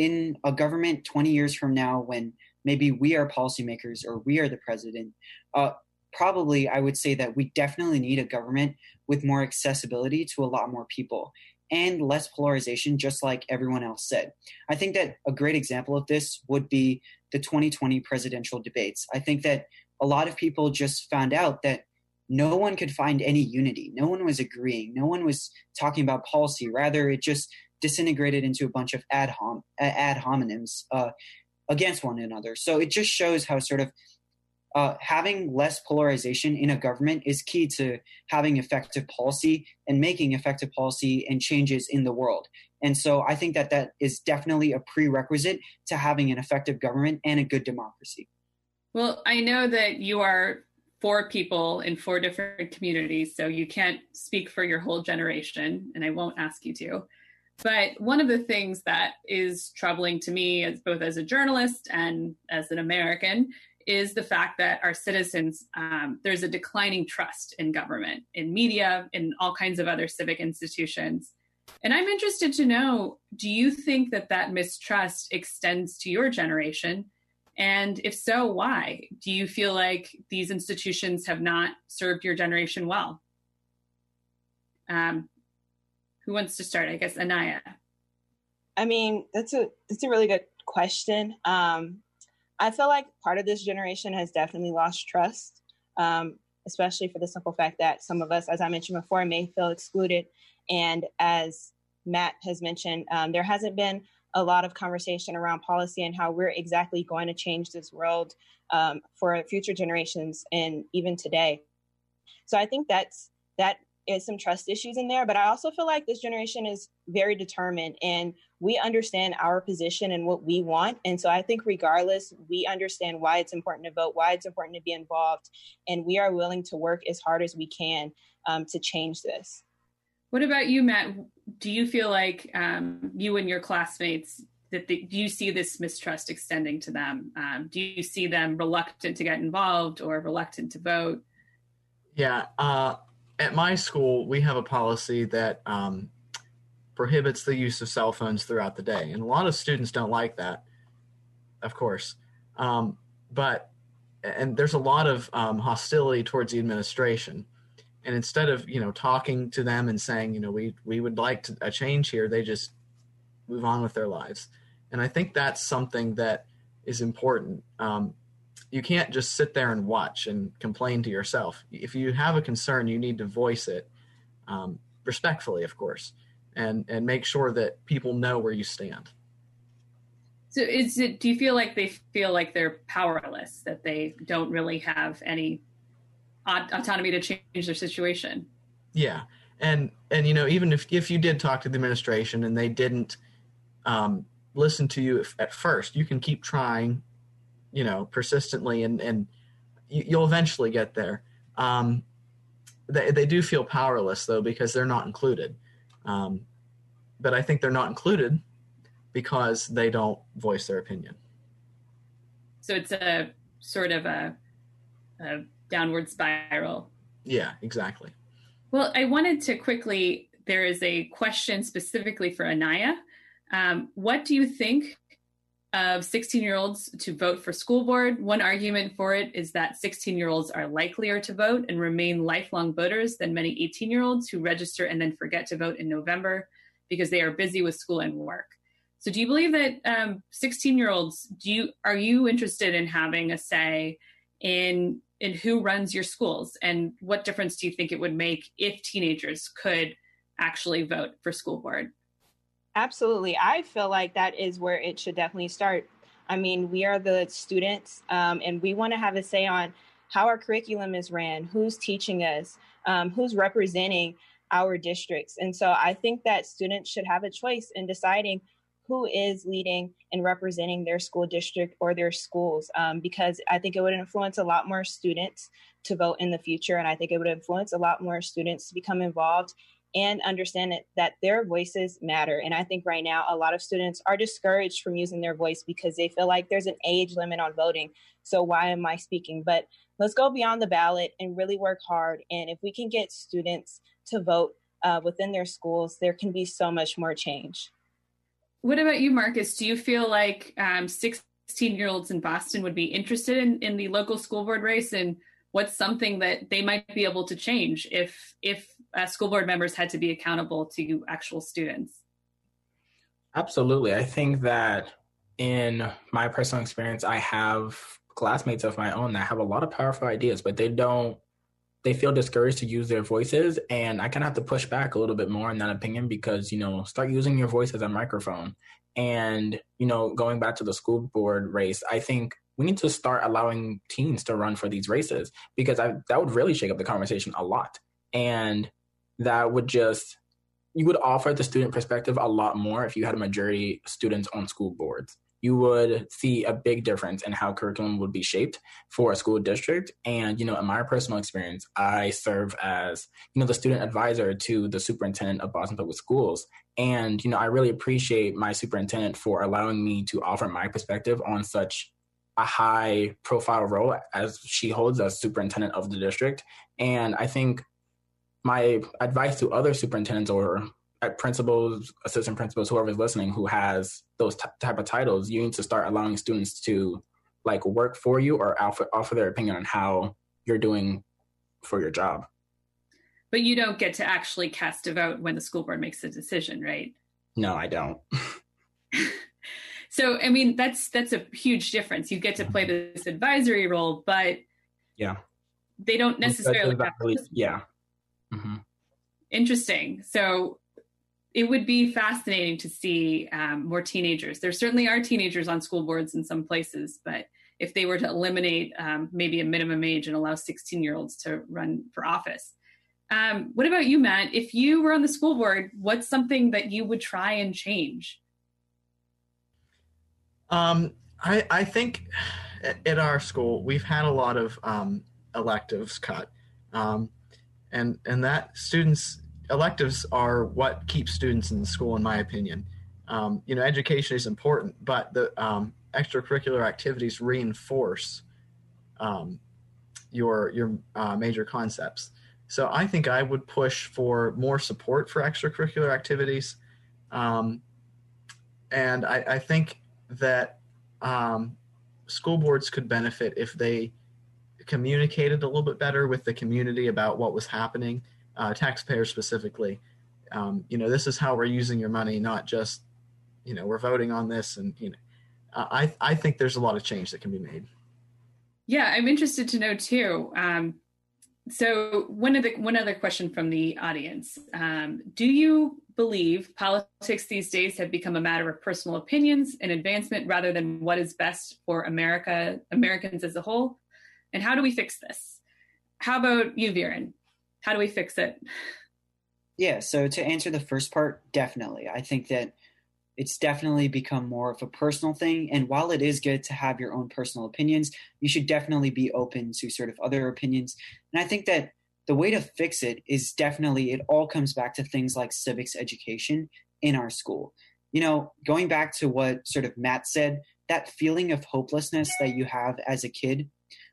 in a government 20 years from now, when maybe we are policymakers or we are the president, uh, probably I would say that we definitely need a government with more accessibility to a lot more people and less polarization, just like everyone else said. I think that a great example of this would be the 2020 presidential debates. I think that a lot of people just found out that no one could find any unity. No one was agreeing. No one was talking about policy. Rather, it just disintegrated into a bunch of ad, hom- ad hominems uh, against one another. So it just shows how sort of uh, having less polarization in a government is key to having effective policy and making effective policy and changes in the world. And so I think that that is definitely a prerequisite to having an effective government and a good democracy.
Well, I know that you are four people in four different communities, so you can't speak for your whole generation, and I won't ask you to. But one of the things that is troubling to me, as both as a journalist and as an American, is the fact that our citizens, um, there's a declining trust in government, in media, in all kinds of other civic institutions. And I'm interested to know do you think that that mistrust extends to your generation? And if so, why? Do you feel like these institutions have not served your generation well? Um, who wants to start? I guess Anaya.
I mean, that's a that's a really good question. Um, I feel like part of this generation has definitely lost trust, um, especially for the simple fact that some of us, as I mentioned before, may feel excluded. And as Matt has mentioned, um, there hasn't been a lot of conversation around policy and how we're exactly going to change this world um, for future generations and even today. So I think that's that is some trust issues in there, but I also feel like this generation is very determined and we understand our position and what we want. And so I think, regardless, we understand why it's important to vote, why it's important to be involved, and we are willing to work as hard as we can um, to change this.
What about you, Matt? Do you feel like um, you and your classmates that the, do you see this mistrust extending to them? Um, do you see them reluctant to get involved or reluctant to vote?
Yeah, uh, at my school, we have a policy that um, prohibits the use of cell phones throughout the day, and a lot of students don't like that, of course. Um, but and there's a lot of um, hostility towards the administration, and instead of you know talking to them and saying you know we we would like to, a change here, they just move on with their lives, and I think that's something that is important. Um, you can't just sit there and watch and complain to yourself. If you have a concern, you need to voice it um, respectfully, of course, and and make sure that people know where you stand.
So, is it? Do you feel like they feel like they're powerless, that they don't really have any autonomy to change their situation?
Yeah, and and you know, even if if you did talk to the administration and they didn't um, listen to you at first, you can keep trying you know persistently and and you'll eventually get there. Um, they, they do feel powerless though because they're not included. Um, but i think they're not included because they don't voice their opinion.
So it's a sort of a, a downward spiral.
Yeah exactly.
Well i wanted to quickly there is a question specifically for anaya. Um, what do you think of 16 year olds to vote for school board. One argument for it is that 16 year olds are likelier to vote and remain lifelong voters than many 18 year olds who register and then forget to vote in November because they are busy with school and work. So, do you believe that 16 um, year olds do you are you interested in having a say in in who runs your schools and what difference do you think it would make if teenagers could actually vote for school board?
Absolutely. I feel like that is where it should definitely start. I mean, we are the students, um, and we want to have a say on how our curriculum is ran, who's teaching us, um, who's representing our districts. And so I think that students should have a choice in deciding who is leading and representing their school district or their schools, um, because I think it would influence a lot more students to vote in the future. And I think it would influence a lot more students to become involved and understand that, that their voices matter. And I think right now, a lot of students are discouraged from using their voice because they feel like there's an age limit on voting. So why am I speaking? But let's go beyond the ballot and really work hard. And if we can get students to vote uh, within their schools, there can be so much more change.
What about you, Marcus? Do you feel like um, 16 year olds in Boston would be interested in, in the local school board race? And what's something that they might be able to change if if uh, school board members had to be accountable to actual students?
Absolutely. I think that in my personal experience i have classmates of my own that have a lot of powerful ideas but they don't they feel discouraged to use their voices and i kind of have to push back a little bit more on that opinion because you know start using your voice as a microphone. And you know going back to the school board race i think we need to start allowing teens to run for these races because I, that would really shake up the conversation a lot. And that would just, you would offer the student perspective a lot more if you had a majority students on school boards. You would see a big difference in how curriculum would be shaped for a school district. And, you know, in my personal experience, I serve as, you know, the student advisor to the superintendent of Boston Public Schools. And, you know, I really appreciate my superintendent for allowing me to offer my perspective on such a high profile role as she holds as superintendent of the district. And I think my advice to other superintendents or principals, assistant principals, whoever's listening who has those t- type of titles, you need to start allowing students to like work for you or offer, offer their opinion on how you're doing for your job.
But you don't get to actually cast a vote when the school board makes a decision, right?
No, I don't.
so i mean that's that's a huge difference. You get to play mm-hmm. this advisory role but
yeah.
they don't necessarily
yeah. Mm-hmm.
interesting. So it would be fascinating to see um, more teenagers. There certainly are teenagers on school boards in some places but if they were to eliminate um, maybe a minimum age and allow 16 year olds to run for office. Um, what about you matt? If you were on the school board what's something that you would try and change
um, I, I think at our school we've had a lot of um, electives cut, um, and and that students electives are what keep students in the school, in my opinion. um, you know, education is important, but the um, extracurricular activities reinforce um, your your uh, major concepts. So I think I would push for more support for extracurricular activities, um, and I, I, think that um, school boards could benefit if they communicated a little bit better with the community about what was happening, uh, taxpayers specifically. Um, you know, this is how we're using your money, not just, you know, we're voting on this, and you know, I I think there's a lot of change that can be made.
Yeah, I'm interested to know too. Um, so one of the one other question from the audience: um, Do you believe politics these days have become a matter of personal opinions and advancement rather than what is best for America, Americans as a whole? And how do we fix this? How about you, Viren? How do we fix it?
Yeah, so to answer the first part, definitely. I think that it's definitely become more of a personal thing. And while it is good to have your own personal opinions, you should definitely be open to sort of other opinions. And I think that the way to fix it is definitely, it all comes back to things like civics education in our school. You know, going back to what sort of Matt said, that feeling of hopelessness that you have as a kid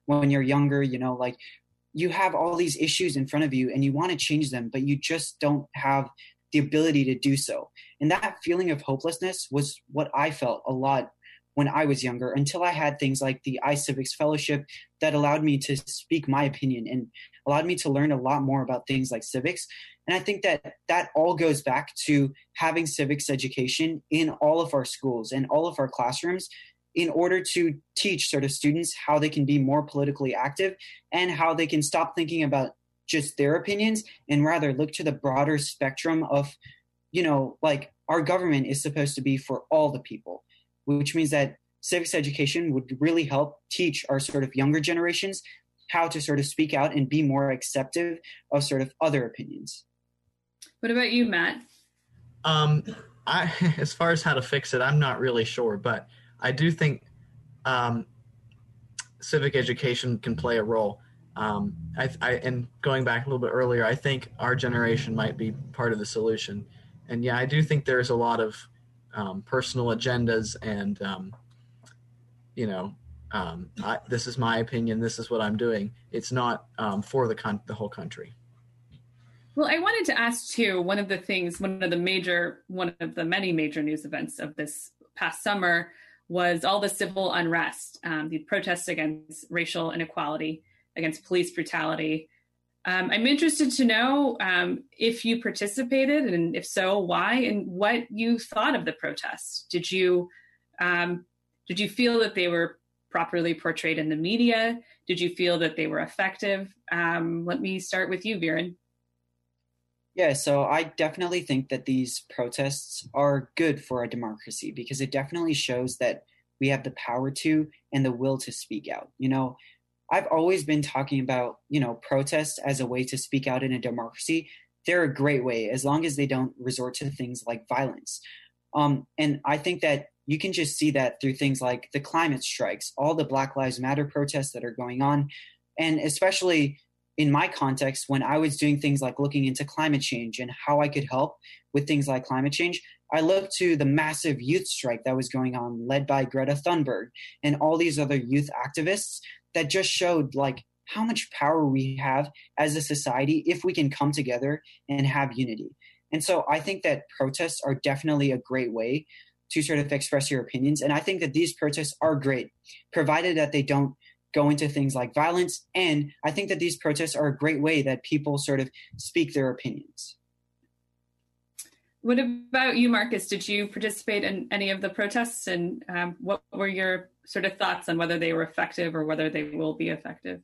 when you're younger, you know, like you have all these issues in front of you and you want to change them, but you just don't have the ability to do so. And that feeling of hopelessness was what I felt a lot when I was younger until I had things like the iCivics Fellowship that allowed me to speak my opinion and allowed me to learn a lot more about things like civics. And I think that that all goes back to having civics education in all of our schools and all of our classrooms in order to teach sort of students how they can be more politically active and how they can stop thinking about just their opinions and rather look to the broader spectrum of you know like our government is supposed to be for all the people which means that civics education would really help teach our sort of younger generations how to sort of speak out and be more acceptive of sort of other opinions.
What about you matt?
Um i as far as how to fix it i'm not really sure but i do think um civic education can play a role. Um, I, I, and going back a little bit earlier, I think our generation might be part of the solution. And yeah, I do think there's a lot of um, personal agendas and, um, you know, um, I, this is my opinion. This is what I'm doing. It's not um, for the con- the whole country.
Well, I wanted to ask too. One of the things, one of the major, one of the many major news events of this past summer was all the civil unrest, um, the protests against racial inequality against police brutality. Um, I'm interested to know um, if you participated, and if so, why, and what you thought of the protests. Did you um, did you feel that they were properly portrayed in the media? Did you feel that they were effective? Um, let me start with you, Viren.
Yeah, so I definitely think that these protests are good for a democracy because it definitely shows that we have the power to and the will to speak out. You know, I've always been talking about, you know, protests as a way to speak out in a democracy. They're a great way as long as they don't resort to things like violence. Um, and I think that you can just see that through things like the climate strikes, all the Black Lives Matter protests that are going on, and especially in my context when I was doing things like looking into climate change and how I could help with things like climate change, I looked to the massive youth strike that was going on, led by Greta Thunberg and all these other youth activists that just showed like how much power we have as a society if we can come together and have unity. And so I think that protests are definitely a great way to sort of express your opinions. And I think that these protests are great, provided that they don't go into things like violence. And I think that these protests are a great way that people sort of speak their opinions.
What about you, Marcus? Did you participate in any of the protests, and um, what were your sort of thoughts on whether they were effective or whether they will be effective?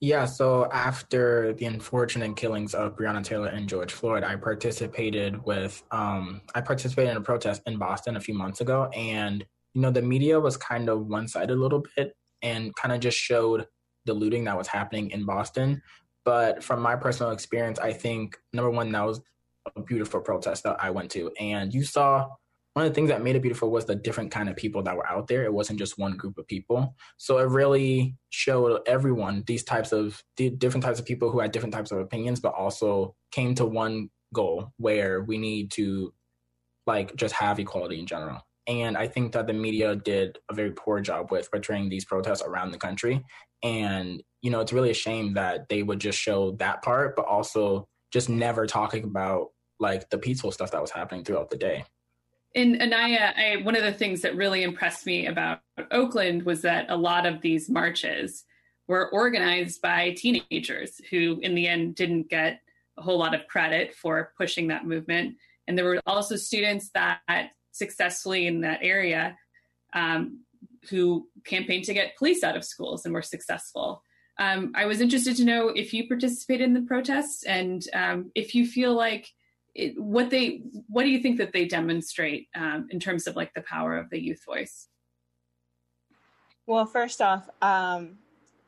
Yeah, so after the unfortunate killings of Breonna Taylor and George Floyd, I participated with um, I participated in a protest in Boston a few months ago, and you know the media was kind of one sided a little bit and kind of just showed the looting that was happening in Boston. But from my personal experience, I think number one, that was a beautiful protest that I went to, and you saw one of the things that made it beautiful was the different kind of people that were out there. It wasn't just one group of people. So it really showed everyone these types of different types of people who had different types of opinions, but also came to one goal where we need to like just have equality in general. And I think that the media did a very poor job with portraying these protests around the country. And, you know, it's really a shame that they would just show that part, but also just never talking about like the peaceful stuff that was happening throughout the day.
In Anaya, I, one of the things that really impressed me about Oakland was that a lot of these marches were organized by teenagers who, in the end, didn't get a whole lot of credit for pushing that movement. And there were also students that successfully in that area um, who campaigned to get police out of schools and were successful. Um, I was interested to know if you participated in the protests and um, if you feel like it, what they what do you think that they demonstrate um, in terms of like the power of the youth voice?
Well, first off, um,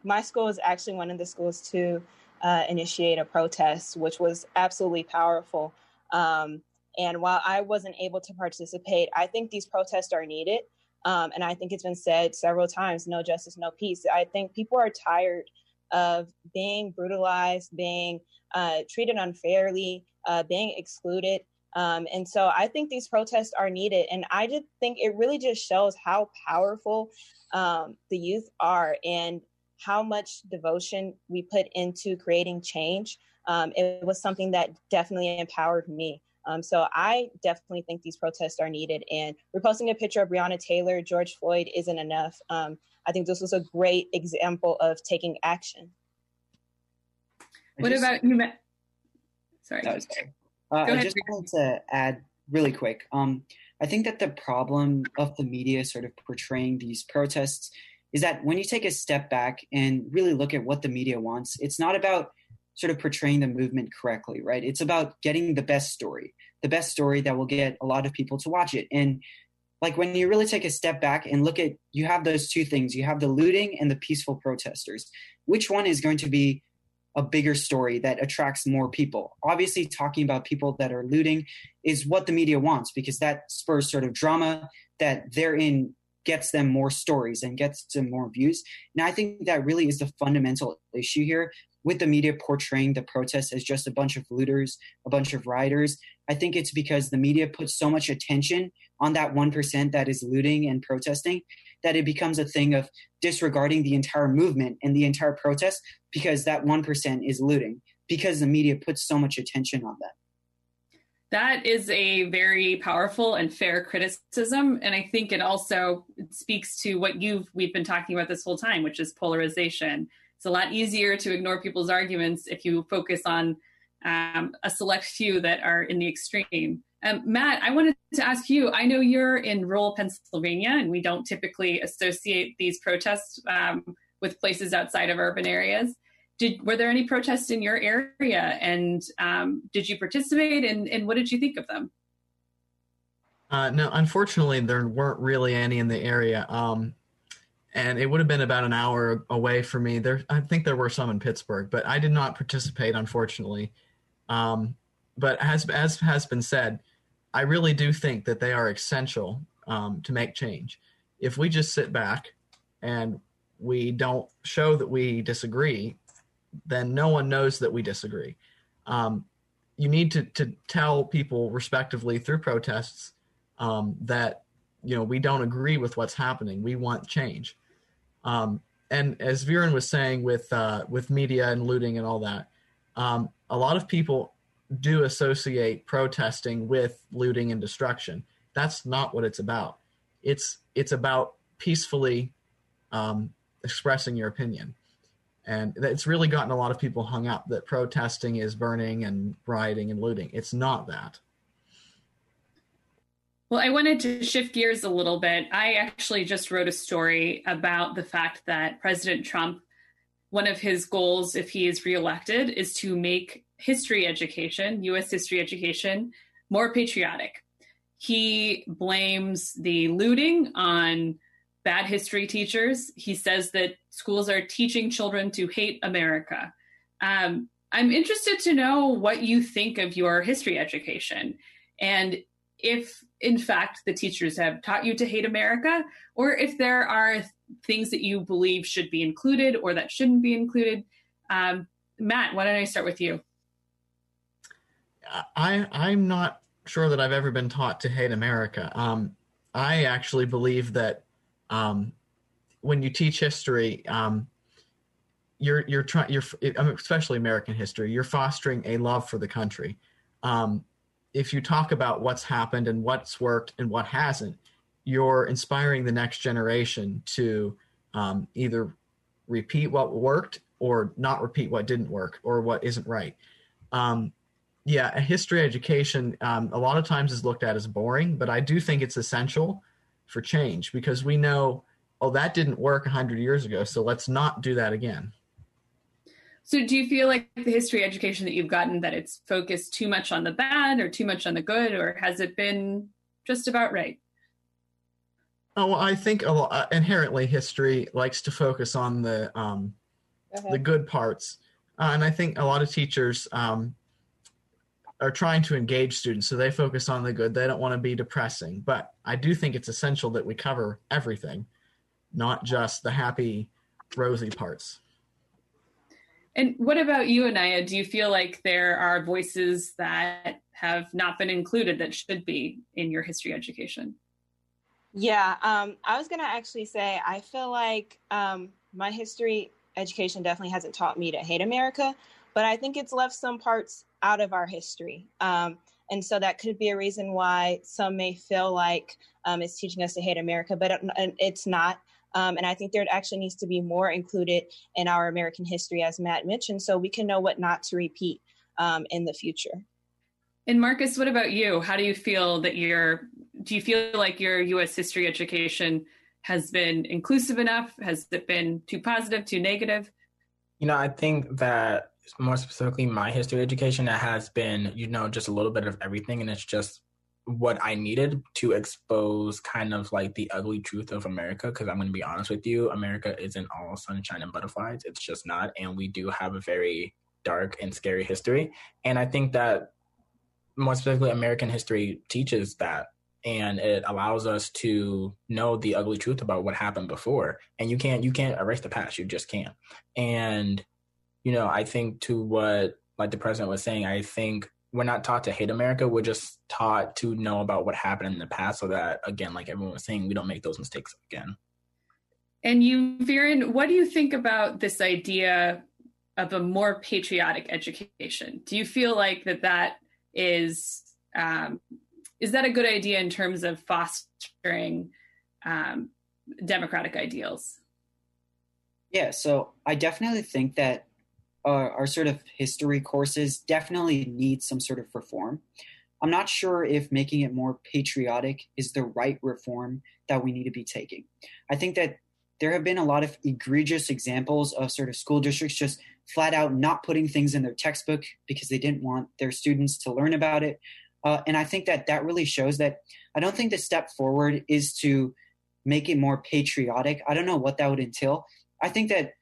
my school is actually one of the schools to uh, initiate a protest, which was absolutely powerful. Um, and while I wasn't able to participate, I think these protests are needed. Um, and I think it's been said several times no justice, no peace. I think people are tired of being brutalized, being uh, treated unfairly, uh, being excluded. Um, and so I think these protests are needed. And I just think it really just shows how powerful um, the youth are and how much devotion we put into creating change. Um, it was something that definitely empowered me. Um, so I definitely think these protests are needed. And reposting a picture of Breonna Taylor, George Floyd isn't enough. Um, I think this was a great example of taking action.
What just, about you, Matt? Sorry.
that Uh, I just wanted to add really quick. Um, I think that the problem of the media sort of portraying these protests is that when you take a step back and really look at what the media wants, it's not about sort of portraying the movement correctly, right? It's about getting the best story, the best story that will get a lot of people to watch it. And like when you really take a step back and look at, you have those two things you have the looting and the peaceful protesters. Which one is going to be a bigger story that attracts more people? Obviously, talking about people that are looting is what the media wants because that spurs sort of drama that therein gets them more stories and gets them more views. And I think that really is the fundamental issue here with the media portraying the protests as just a bunch of looters, a bunch of rioters. I think it's because the media puts so much attention on that 1% that is looting and protesting that it becomes a thing of disregarding the entire movement and the entire protest because that 1% is looting, because the media puts so much attention on that.
That is a very powerful and fair criticism. And I think it also speaks to what you've we've been talking about this whole time, which is polarization it's a lot easier to ignore people's arguments if you focus on um, a select few that are in the extreme. Um, Matt, I wanted to ask you. I know you're in rural Pennsylvania, and we don't typically associate these protests um, with places outside of urban areas. Did were there any protests in your area, and um, did you participate? And, and what did you think of them?
Uh, no, unfortunately, there weren't really any in the area. Um, and it would have been about an hour away for me. There, I think there were some in Pittsburgh, but I did not participate, unfortunately. Um, but as as has been said, I really do think that they are essential um, to make change. If we just sit back and we don't show that we disagree, then no one knows that we disagree. Um, you need to to tell people respectively through protests um, that you know we don't agree with what's happening. We want change. Um, and as Viren was saying with uh, with media and looting and all that, um, a lot of people do associate protesting with looting and destruction. That's not what it's about. It's it's about peacefully um, expressing your opinion, and it's really gotten a lot of people hung up that protesting is burning and rioting and looting. It's not that.
Well, I wanted to shift gears a little bit. I actually just wrote a story about the fact that President Trump, one of his goals, if he is reelected, is to make history education, US history education, more patriotic. He blames the looting on bad history teachers. He says that schools are teaching children to hate America. Um, I'm interested to know what you think of your history education. And if in fact the teachers have taught you to hate America, or if there are things that you believe should be included or that shouldn't be included. Um, Matt, why don't I start with you?
I I'm not sure that I've ever been taught to hate America. Um, I actually believe that um, when you teach history, um, you're you're trying you're especially American history. You're fostering a love for the country. Um, if you talk about what's happened and what's worked and what hasn't, you're inspiring the next generation to um, either repeat what worked or not repeat what didn't work or what isn't right. Um, yeah, a history education um, a lot of times is looked at as boring, but I do think it's essential for change because we know, oh, that didn't work 100 years ago, so let's not do that again.
So, do you feel like the history education that you've gotten that it's focused too much on the bad or too much on the good, or has it been just about right?
Oh, well, I think lot, uh, inherently history likes to focus on the um, the good parts, uh, and I think a lot of teachers um, are trying to engage students, so they focus on the good. They don't want to be depressing, but I do think it's essential that we cover everything, not just the happy, rosy parts.
And what about you, Anaya? Do you feel like there are voices that have not been included that should be in your history education?
Yeah, um, I was going to actually say I feel like um, my history education definitely hasn't taught me to hate America, but I think it's left some parts out of our history. Um, and so that could be a reason why some may feel like um, it's teaching us to hate America, but it, it's not. Um, and I think there actually needs to be more included in our American history, as Matt mentioned, so we can know what not to repeat um, in the future.
And Marcus, what about you? How do you feel that your do you feel like your U.S. history education has been inclusive enough? Has it been too positive, too negative?
You know, I think that more specifically my history education, it has been, you know, just a little bit of everything. And it's just what I needed to expose kind of like the ugly truth of America. Cause I'm going to be honest with you, America isn't all sunshine and butterflies. It's just not. And we do have a very dark and scary history. And I think that more specifically, American history teaches that and it allows us to know the ugly truth about what happened before and you can't you can't erase the past you just can't and you know i think to what like the president was saying i think we're not taught to hate america we're just taught to know about what happened in the past so that again like everyone was saying we don't make those mistakes again
and you Viren, what do you think about this idea of a more patriotic education do you feel like that that is um, is that a good idea in terms of fostering um, democratic ideals?
Yeah, so I definitely think that our, our sort of history courses definitely need some sort of reform. I'm not sure if making it more patriotic is the right reform that we need to be taking. I think that there have been a lot of egregious examples of sort of school districts just flat out not putting things in their textbook because they didn't want their students to learn about it uh, and I think that that really shows that I don't think the step forward is to make it more patriotic. I don't know what that would entail. I think that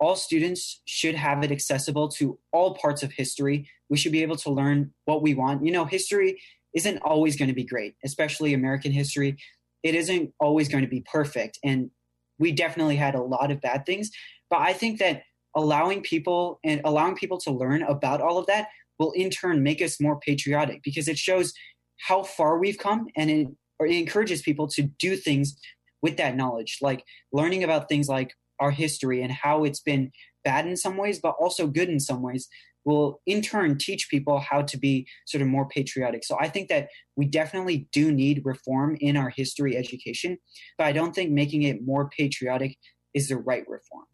all students should have it accessible to all parts of history. We should be able to learn what we want. You know, history isn't always going to be great, especially American history. It isn't always going to be perfect. And we definitely had a lot of bad things. But I think that allowing people and allowing people to learn about all of that will in turn make us more patriotic because it shows how far we've come and it, it encourages people to do things with that knowledge, like learning about things like our history and how it's been bad in some ways, but also good in some ways, will in turn teach people how to be sort of more patriotic. So I think that we definitely do need reform in our history education, but I don't think making it more patriotic is the right reform.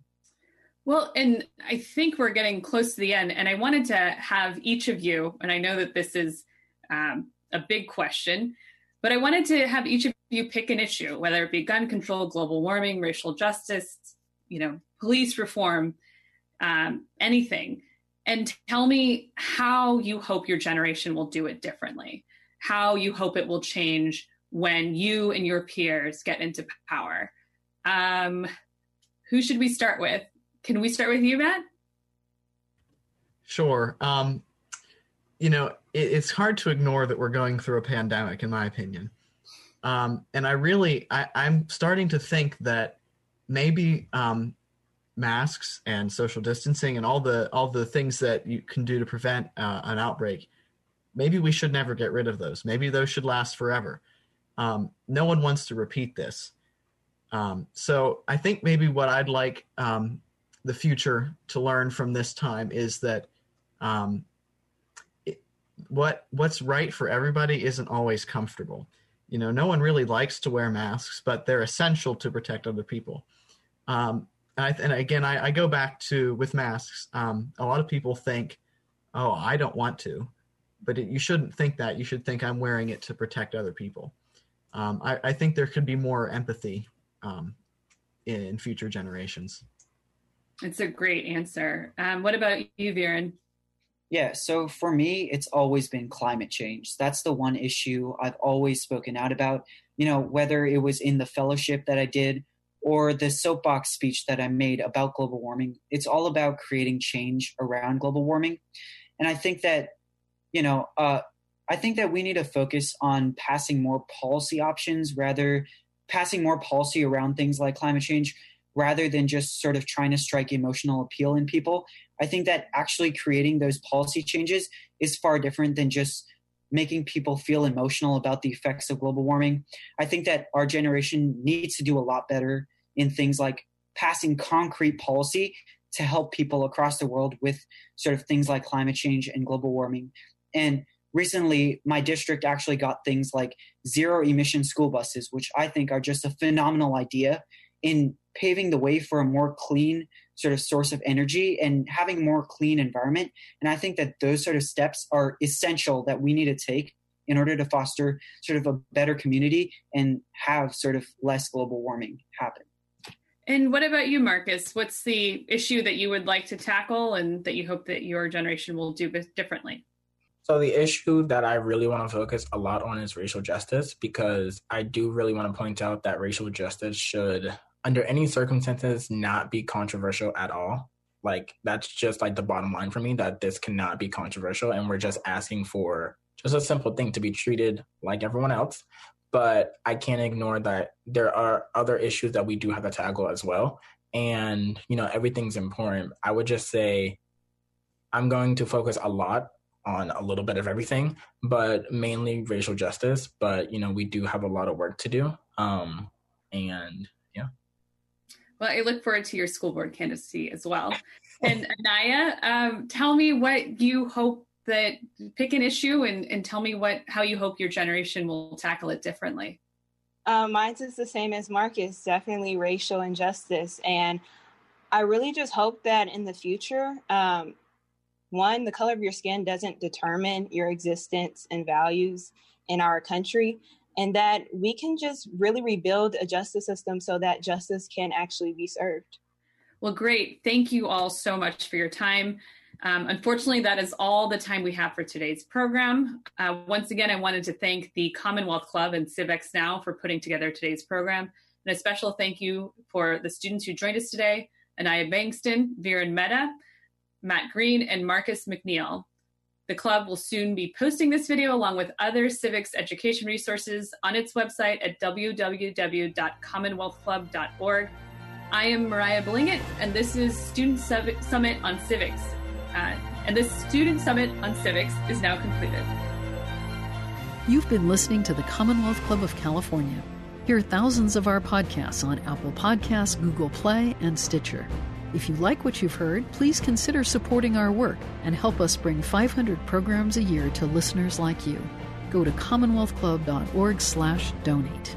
Well, and I think we're getting close to the end, and I wanted to have each of you, and I know that this is um, a big question, but I wanted to have each of you pick an issue, whether it be gun control, global warming, racial justice, you know, police reform, um, anything, and tell me how you hope your generation will do it differently, how you hope it will change when you and your peers get into power. Um, who should we start with? Can we start with you, Matt?
Sure. Um, you know, it, it's hard to ignore that we're going through a pandemic, in my opinion. Um, and I really, I, am starting to think that maybe um, masks and social distancing and all the all the things that you can do to prevent uh, an outbreak maybe we should never get rid of those. Maybe those should last forever. Um, no one wants to repeat this. Um, so I think maybe what I'd like um, the future to learn from this time is that um, it, what what's right for everybody isn't always comfortable. You know, no one really likes to wear masks, but they're essential to protect other people. Um, and, I, and, again, I, I, go back to with masks. Um, a lot of people think, "Oh, I don't want to," but it, you shouldn't think that. You should think I'm wearing it to protect other people. Um, I, I, think there could be more empathy um, in, in, future generations.
It's a great answer. Um, what about you, Viren?
Yeah, so for me, it's always been climate change. That's the one issue I've always spoken out about. You know, whether it was in the fellowship that I did or the soapbox speech that I made about global warming, it's all about creating change around global warming. And I think that, you know, uh, I think that we need to focus on passing more policy options rather passing more policy around things like climate change rather than just sort of trying to strike emotional appeal in people. I think that actually creating those policy changes is far different than just making people feel emotional about the effects of global warming. I think that our generation needs to do a lot better in things like passing concrete policy to help people across the world with sort of things like climate change and global warming. And recently, my district actually got things like zero emission school buses, which I think are just a phenomenal idea in paving the way for a more clean sort of source of energy and having more clean environment. And I think that those sort of steps are essential that we need to take in order to foster sort of a better community and have sort of less global warming happen.
And what about you, Marcus? What's the issue that you would like to tackle and that you hope that your generation will do differently?
So, the issue that I really want to focus a lot on is racial justice because I do really want to point out that racial justice should under any circumstances not be controversial at all. Like that's just like the bottom line for me that this cannot be controversial and we're just asking for just a simple thing to be treated like everyone else. But I can't ignore that there are other issues that we do have to tackle as well. And, you know, everything's important. I would just say I'm going to focus a lot on a little bit of everything, but mainly racial justice. But, you know, we do have a lot of work to do. Um, and yeah.
well, I look forward to your school board candidacy as well. And Anaya, um, tell me what you hope that pick an issue and, and tell me what how you hope your generation will tackle it differently.
Um, mine's is the same as Marcus, definitely racial injustice. And I really just hope that in the future, um, one, the color of your skin doesn't determine your existence and values in our country and that we can just really rebuild a justice system so that justice can actually be served.
Well, great. Thank you all so much for your time. Um, unfortunately, that is all the time we have for today's program. Uh, once again, I wanted to thank the Commonwealth Club and Civics Now for putting together today's program. And a special thank you for the students who joined us today Anaya Bangston, Viren Mehta, Matt Green, and Marcus McNeill. The club will soon be posting this video along with other civics education resources on its website at www.commonwealthclub.org. I am Moriah Balingit, and this is Student Summit on Civics. Uh, and the Student Summit on Civics is now completed.
You've been listening to the Commonwealth Club of California. Hear thousands of our podcasts on Apple Podcasts, Google Play, and Stitcher. If you like what you've heard, please consider supporting our work and help us bring 500 programs a year to listeners like you. Go to commonwealthclub.org/donate.